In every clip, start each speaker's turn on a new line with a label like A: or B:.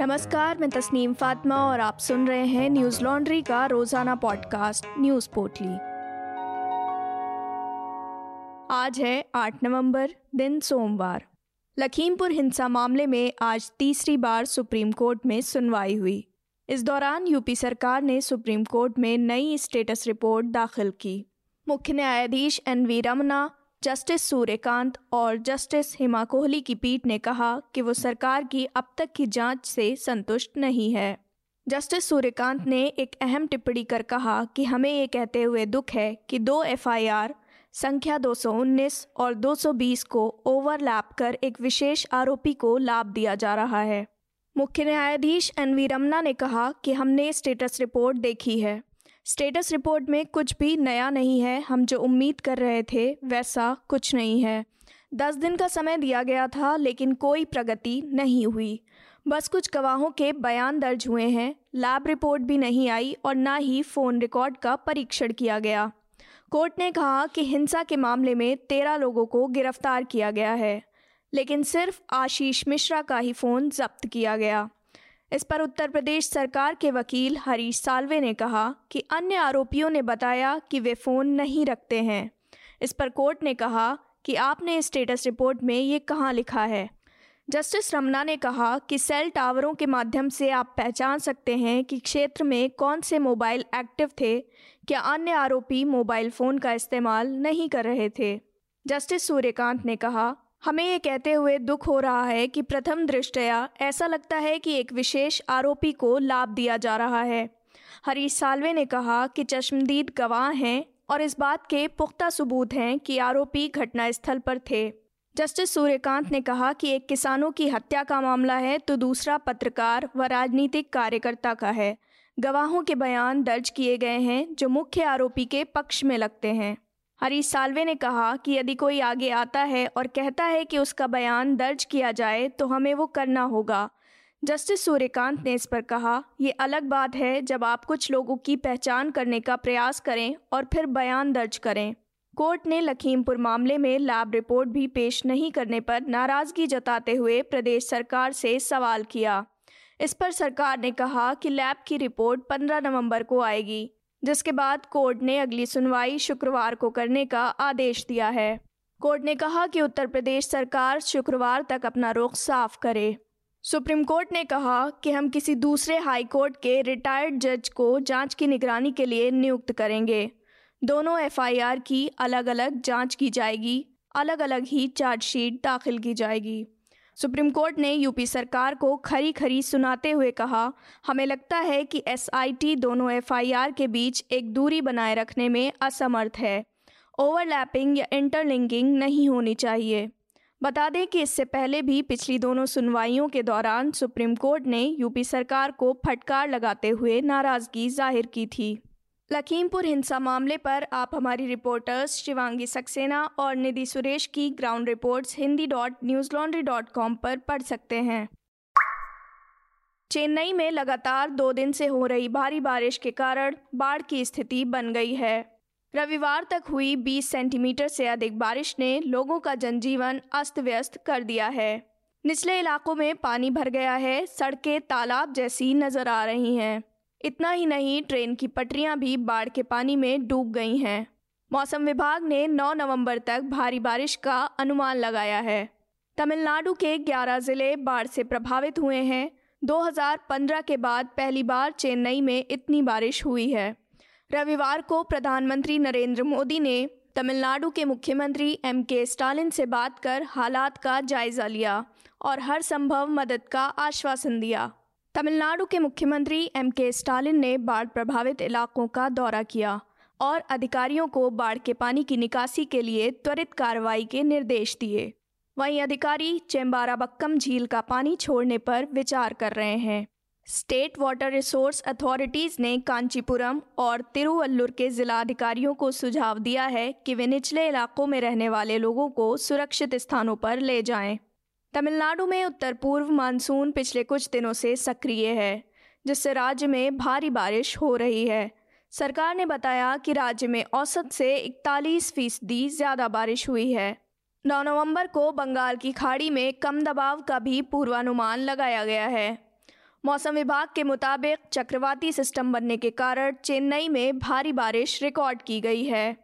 A: नमस्कार, मैं तस्नीम फातिमा और आप सुन रहे हैं न्यूज़ लॉन्ड्री का रोज़ाना पॉडकास्ट, न्यूज़ पोटली आज है 8 नवंबर, दिन सोमवार। लखीमपुर हिंसा मामले में आज तीसरी बार सुप्रीम कोर्ट में सुनवाई हुई। इस दौरान यूपी सरकार ने सुप्रीम कोर्ट में नई स्टेटस रिपोर्ट दाखिल की। मुख्य न्यायाधीश N V Ramana justice Suryakant और जस्टिस हिमा कोहली की पीठ ने कहा कि वो सरकार की अब तक की जाँच से संतुष्ट नहीं है। जस्टिस सूर्यकांत ने एक अहम टिप्पणी कर कहा कि हमें ये कहते हुए दुख है कि दो एफआईआर, संख्या 219 और 220 को ओवरलैप कर एक विशेष आरोपी को लाभ दिया जा रहा है। मुख्य न्यायाधीश एन वी रमना ने कहा कि हमने स्टेटस रिपोर्ट देखी है। स्टेटस रिपोर्ट में कुछ भी नया नहीं है, हम जो उम्मीद कर रहे थे, वैसा कुछ नहीं है। दस दिन का समय दिया गया था, लेकिन कोई प्रगति नहीं हुई। बस कुछ गवाहों के बयान दर्ज हुए हैं, लैब रिपोर्ट भी नहीं आई और ना ही फ़ोन रिकॉर्ड का परीक्षण किया गया। कोर्ट ने कहा कि हिंसा के मामले में तेरह लोगों को गिरफ़्तार किया गया है, लेकिन सिर्फ़ आशीष मिश्रा का ही फ़ोन जब्त किया गया। इस पर उत्तर प्रदेश सरकार के वकील हरीश सालवे ने कहा कि अन्य आरोपियों ने बताया कि वे फ़ोन नहीं रखते हैं। इस पर कोर्ट ने कहा कि आपने स्टेटस रिपोर्ट में ये कहाँ लिखा है? जस्टिस रमना ने कहा कि सेल टावरों के माध्यम से आप पहचान सकते हैं कि क्षेत्र में कौन से मोबाइल एक्टिव थे। क्या अन्य आरोपी मोबाइल फ़ोन का इस्तेमाल नहीं कर रहे थे? जस्टिस सूर्यकांत ने कहा हमें ये कहते हुए दुख हो रहा है कि प्रथम दृष्टया ऐसा लगता है कि एक विशेष आरोपी को लाभ दिया जा रहा है। हरीश सालवे ने कहा कि चश्मदीद गवाह हैं और इस बात के पुख्ता सबूत हैं कि आरोपी घटनास्थल पर थे। जस्टिस सूर्यकांत ने कहा कि एक किसानों की हत्या का मामला है तो दूसरा पत्रकार व राजनीतिक कार्यकर्ता का है। गवाहों के बयान दर्ज किए गए हैं जो मुख्य आरोपी के पक्ष में लगते हैं। हरीश सालवे ने कहा कि यदि कोई आगे आता है और कहता है कि उसका बयान दर्ज किया जाए तो हमें वो करना होगा। जस्टिस सूर्यकांत ने इस पर कहा, ये अलग बात है जब आप कुछ लोगों की पहचान करने का प्रयास करें और फिर बयान दर्ज करें। कोर्ट ने लखीमपुर मामले में लैब रिपोर्ट भी पेश नहीं करने पर नाराज़गी जताते हुए प्रदेश सरकार से सवाल किया। इस पर सरकार ने कहा कि लैब की रिपोर्ट 15 नवंबर को आएगी। जिसके बाद कोर्ट ने अगली सुनवाई शुक्रवार को करने का आदेश दिया है। कोर्ट ने कहा कि उत्तर प्रदेश सरकार शुक्रवार तक अपना रुख साफ़ करे। सुप्रीम कोर्ट ने कहा कि हम किसी दूसरे हाई कोर्ट के रिटायर्ड जज को जाँच की निगरानी के लिए नियुक्त करेंगे। दोनों एफआईआर की अलग अलग जाँच की जाएगी अलग अलग ही चार्जशीट दाखिल की जाएगी। सुप्रीम कोर्ट ने यूपी सरकार को खरी खरी सुनाते हुए कहा, हमें लगता है कि एसआईटी दोनों एफआईआर के बीच एक दूरी बनाए रखने में असमर्थ है। ओवरलैपिंग या इंटरलिंकिंग नहीं होनी चाहिए। बता दें कि इससे पहले भी पिछली दोनों सुनवाइयों के दौरान सुप्रीम कोर्ट ने यूपी सरकार को फटकार लगाते हुए नाराज़गी ज़ाहिर की थी। लखीमपुर हिंसा मामले पर आप हमारी रिपोर्टर्स शिवांगी सक्सेना और निधि सुरेश की ground reports Hindi dot newslaundry dot com पर पढ़ सकते हैं। चेन्नई में लगातार दो दिन से हो रही भारी बारिश के कारण बाढ़ की स्थिति बन गई है। रविवार तक हुई 20 सेंटीमीटर से अधिक बारिश ने लोगों का जनजीवन अस्त व्यस्त कर दिया है। निचले इलाकों में पानी भर गया है, सड़कें तालाब जैसी नज़र आ रही हैं। इतना ही नहीं, ट्रेन की पटरियाँ भी बाढ़ के पानी में डूब गई हैं। मौसम विभाग ने 9 नवंबर तक भारी बारिश का अनुमान लगाया है। तमिलनाडु के 11 ज़िले बाढ़ से प्रभावित हुए हैं। 2015 के बाद पहली बार चेन्नई में इतनी बारिश हुई है। रविवार को प्रधानमंत्री नरेंद्र मोदी ने तमिलनाडु के मुख्यमंत्री एम के स्टालिन से बात कर हालात का जायज़ा लिया और हर संभव मदद का आश्वासन दिया। तमिलनाडु के मुख्यमंत्री एम के स्टालिन ने बाढ़ प्रभावित इलाकों का दौरा किया और अधिकारियों को बाढ़ के पानी की निकासी के लिए त्वरित कार्रवाई के निर्देश दिए वहीं अधिकारी चेम्बारा बक्कम झील का पानी छोड़ने पर विचार कर रहे हैं स्टेट वाटर रिसोर्स अथॉरिटीज़ ने कांचीपुरम और तिरुवल्लुर के जिला अधिकारियों को सुझाव दिया है कि वे निचले इलाकों में रहने वाले लोगों को सुरक्षित स्थानों पर ले जाएँ। तमिलनाडु में उत्तर पूर्व मानसून पिछले कुछ दिनों से सक्रिय है, जिससे राज्य में भारी बारिश हो रही है। सरकार ने बताया कि राज्य में औसत से इकतालीस फ़ीसदी ज़्यादा बारिश हुई है। 9 नवंबर को बंगाल की खाड़ी में कम दबाव का भी पूर्वानुमान लगाया गया है। मौसम विभाग के मुताबिक चक्रवाती सिस्टम बनने के कारण चेन्नई में भारी बारिश रिकॉर्ड की गई है।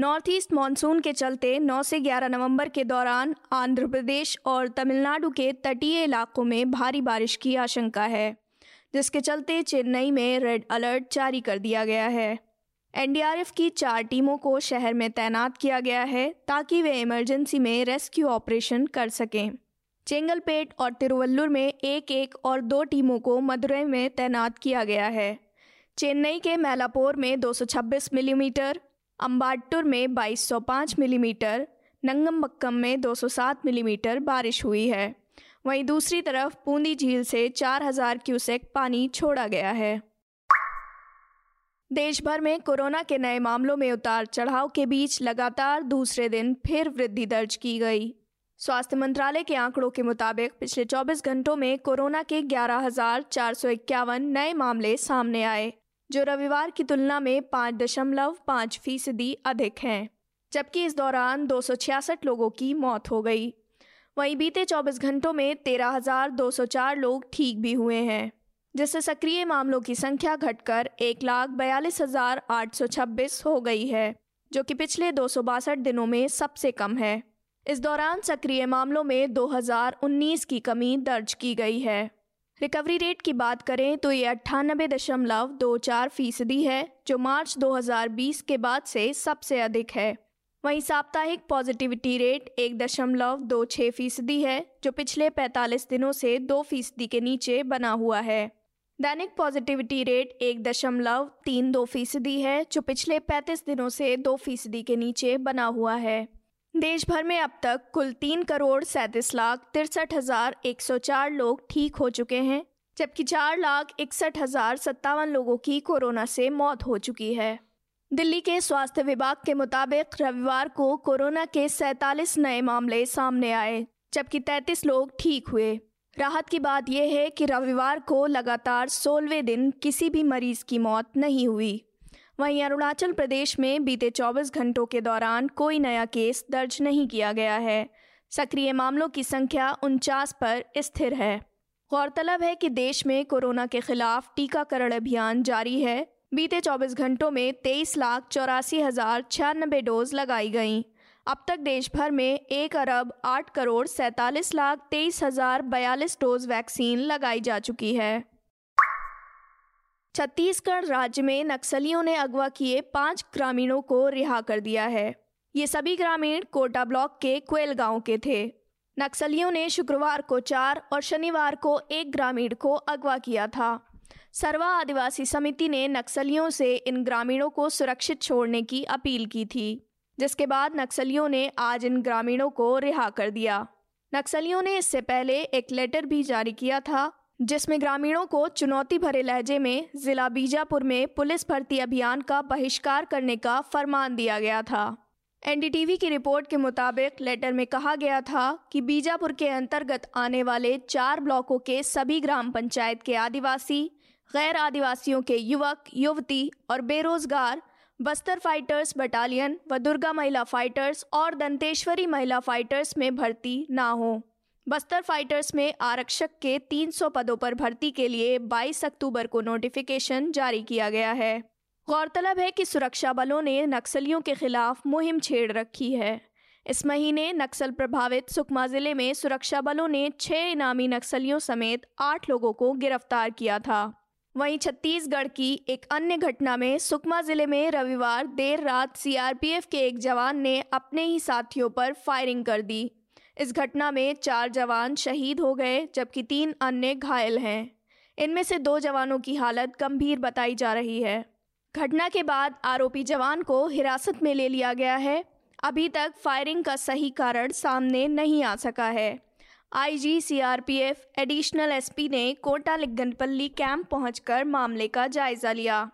A: नॉर्थ ईस्ट मानसून के चलते 9 से 11 नवंबर के दौरान आंध्र प्रदेश और तमिलनाडु के तटीय इलाकों में भारी बारिश की आशंका है, जिसके चलते चेन्नई में रेड अलर्ट जारी कर दिया गया है। एनडीआरएफ की चार टीमों को शहर में तैनात किया गया है ताकि वे इमरजेंसी में रेस्क्यू ऑपरेशन कर सकें। चेंगलपेट और तिरुवल्लुर में एक एक और दो टीमों को मदुरई में तैनात किया गया है। चेन्नई के मैलापोर में 226 मिलीमीटर अम्बाट्टुर में 2205 मिलीमीटर नंगमबक्कम में 207 मिलीमीटर बारिश हुई है। वहीं दूसरी तरफ़ बूंदी झील से 4000 क्यूसेक पानी छोड़ा गया है। देश भर में कोरोना के नए मामलों में उतार चढ़ाव के बीच लगातार दूसरे दिन फिर वृद्धि दर्ज की गई। स्वास्थ्य मंत्रालय के आंकड़ों के मुताबिक पिछले 24 घंटों में कोरोना के ग्यारह नए मामले सामने आए। जो रविवार की तुलना में पाँच दशमलव पाँच फ़ीसदी अधिक हैं जबकि इस दौरान दो सौ छियासठ लोगों की मौत हो गई। वहीं बीते 24 घंटों में 13,204 लोग ठीक भी हुए हैं जिससे सक्रिय मामलों की संख्या घटकर एक लाख बयालीस हज़ार आठ सौ छब्बीस हो गई है जो कि पिछले दो सौ बासठ दिनों में सबसे कम है। इस दौरान सक्रिय मामलों में 2019 की कमी दर्ज की गई है। रिकवरी रेट की बात करें तो ये अट्ठानबे दशमलव दो चार फ़ीसदी है, जो मार्च 2020 के बाद से सबसे अधिक है। वहीं साप्ताहिक पॉजिटिविटी रेट एक दशमलव दो छः फ़ीसदी है, जो पिछले 45 दिनों से दो फ़ीसदी के नीचे बना हुआ है। दैनिक पॉजिटिविटी रेट एक दशमलव तीन दो फ़ीसदी है, जो पिछले पैंतीस दिनों से दो फ़ीसदी के नीचे बना हुआ है। देश भर में अब तक कुल तीन करोड़ सैंतीस लाख तिरसठ हज़ार एक सौ चार लोग ठीक हो चुके हैं, जबकि चार लाख इकसठ हज़ार सत्तावन लोगों की कोरोना से मौत हो चुकी है। दिल्ली के स्वास्थ्य विभाग के मुताबिक रविवार को कोरोना के सैतालीस नए मामले सामने आए, जबकि तैंतीस लोग ठीक हुए। राहत की बात यह है कि रविवार को लगातार सोलहवें दिन किसी भी मरीज़ की मौत नहीं हुई। वहीं अरुणाचल प्रदेश में बीते 24 घंटों के दौरान कोई नया केस दर्ज नहीं किया गया है। सक्रिय मामलों की संख्या उनचास पर स्थिर है। गौरतलब है कि देश में कोरोना के खिलाफ टीकाकरण अभियान जारी है। बीते 24 घंटों में तेईस लाख चौरासी हज़ार छियानबे डोज लगाई गईं। अब तक देश भर में एक अरब आठ करोड़ सैंतालीस लाख तेईस हज़ार बयालीस डोज वैक्सीन लगाई जा चुकी है। छत्तीसगढ़ राज्य में नक्सलियों ने अगवा किए पाँच ग्रामीणों को रिहा कर दिया है। ये सभी ग्रामीण कोटा ब्लॉक के क्वेल गाँव के थे। नक्सलियों ने शुक्रवार को चार और शनिवार को एक ग्रामीण को अगवा किया था। सरवा आदिवासी समिति ने नक्सलियों से इन ग्रामीणों को सुरक्षित छोड़ने की अपील की थी, जिसके बाद नक्सलियों ने आज इन ग्रामीणों को रिहा कर दिया। नक्सलियों ने इससे पहले एक लेटर भी जारी किया था जिसमें ग्रामीणों को चुनौती भरे लहजे में जिला बीजापुर में पुलिस भर्ती अभियान का बहिष्कार करने का फरमान दिया गया था। एनडीटीवी की रिपोर्ट के मुताबिक लेटर में कहा गया था कि बीजापुर के अंतर्गत आने वाले चार ब्लॉकों के सभी ग्राम पंचायत के आदिवासी, गैर आदिवासियों के युवक, युवती और बेरोजगार, बस्तर फाइटर्स बटालियन व दुर्गा महिला फाइटर्स और दंतेश्वरी महिला फाइटर्स में भर्ती ना हो। बस्तर फाइटर्स में आरक्षक के 300 पदों पर भर्ती के लिए 22 अक्टूबर को नोटिफिकेशन जारी किया गया है। गौरतलब है कि सुरक्षा बलों ने नक्सलियों के खिलाफ मुहिम छेड़ रखी है। इस महीने नक्सल प्रभावित सुकमा ज़िले में सुरक्षा बलों ने छह इनामी नक्सलियों समेत आठ लोगों को गिरफ़्तार किया था। वहीं छत्तीसगढ़ की एक अन्य घटना में सुकमा ज़िले में रविवार देर रात सीआरपीएफ के एक जवान ने अपने ही साथियों पर फायरिंग कर दी। इस घटना में चार जवान शहीद हो गए, जबकि तीन अन्य घायल हैं। इनमें से दो जवानों की हालत गंभीर बताई जा रही है। घटना के बाद आरोपी जवान को हिरासत में ले लिया गया है। अभी तक फायरिंग का सही कारण सामने नहीं आ सका है। आईजी सीआरपीएफ एडिशनल एसपी ने कोटा लिगनपल्ली कैंप पहुंचकर मामले का जायजा लिया।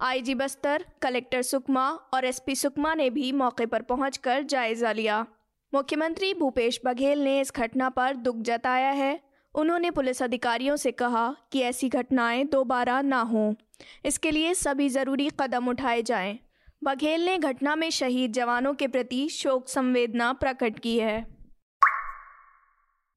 A: आईजी बस्तर, कलेक्टर सुकमा और एसपी सुकमा ने भी मौके पर पहुंचकर जायजा लिया। मुख्यमंत्री भूपेश बघेल ने इस घटना पर दुख जताया है। उन्होंने पुलिस अधिकारियों से कहा कि ऐसी घटनाएँ दोबारा ना हों। इसके लिए सभी ज़रूरी कदम उठाए जाएँ। बघेल ने घटना में शहीद जवानों के प्रति शोक संवेदना प्रकट की है।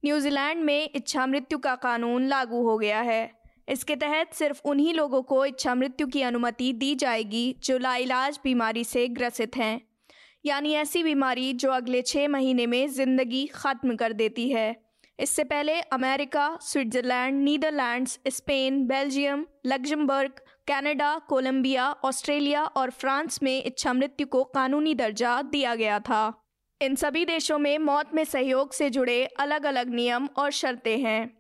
A: न्यूजीलैंड में इच्छा मृत्यु का कानून लागू हो गया है। इसके तहत सिर्फ़ उन्हीं लोगों को इच्छा मृत्यु की अनुमति दी जाएगी जो लाइलाज बीमारी से ग्रसित हैं। यानी ऐसी बीमारी जो अगले छः महीने में ज़िंदगी ख़त्म कर देती है। इससे पहले America, Switzerland, Netherlands, Spain, Belgium, Luxembourg, Canada, Colombia, Australia और फ्रांस में इच्छा मृत्यु को कानूनी दर्जा दिया गया था। इन सभी देशों में मौत में सहयोग से जुड़े अलग अलग नियम और शर्तें हैं।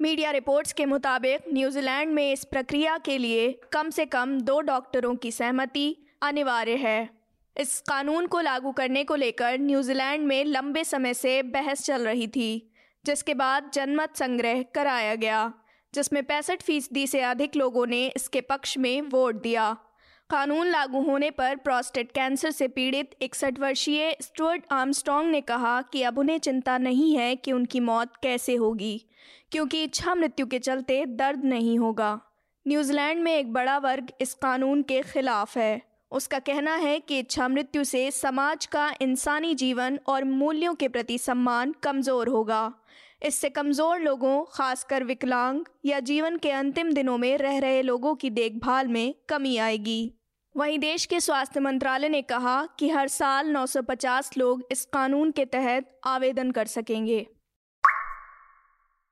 A: मीडिया रिपोर्ट्स के मुताबिक न्यूजीलैंड में इस प्रक्रिया के लिए कम से कम दो डॉक्टरों की सहमति अनिवार्य है। इस कानून को लागू करने को लेकर न्यूजीलैंड में लंबे समय से बहस चल रही थी, जिसके बाद जनमत संग्रह कराया गया, जिसमें पैंसठ फ़ीसदी से अधिक लोगों ने इसके पक्ष में वोट दिया। कानून लागू होने पर प्रोस्टेट कैंसर से पीड़ित इकसठ वर्षीय स्टुअर्ट आर्मस्ट्रॉन्ग ने कहा कि अब उन्हें चिंता नहीं है कि उनकी मौत कैसे होगी, क्योंकि इच्छा मृत्यु के चलते दर्द नहीं होगा। न्यूजीलैंड में एक बड़ा वर्ग इस कानून के खिलाफ है। उसका कहना है कि इच्छा मृत्यु से समाज का इंसानी जीवन और मूल्यों के प्रति सम्मान कमज़ोर होगा। इससे कमज़ोर लोगों, खासकर विकलांग या जीवन के अंतिम दिनों में रह रहे लोगों की देखभाल में कमी आएगी। वहीं देश के स्वास्थ्य मंत्रालय ने कहा कि हर साल 950 लोग इस कानून के तहत आवेदन कर सकेंगे।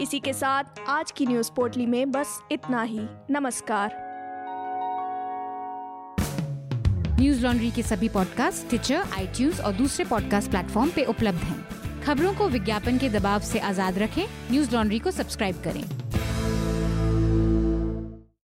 A: इसी के साथ आज की न्यूज़ पोर्टली में बस इतना ही। नमस्कार।
B: न्यूज़ लॉन्ड्री के सभी पॉडकास्ट ट्विटर आई और दूसरे पॉडकास्ट प्लेटफॉर्म पे उपलब्ध हैं। खबरों को विज्ञापन के दबाव से आज़ाद रखें। न्यूज़ लॉन्ड्री को सब्सक्राइब करें।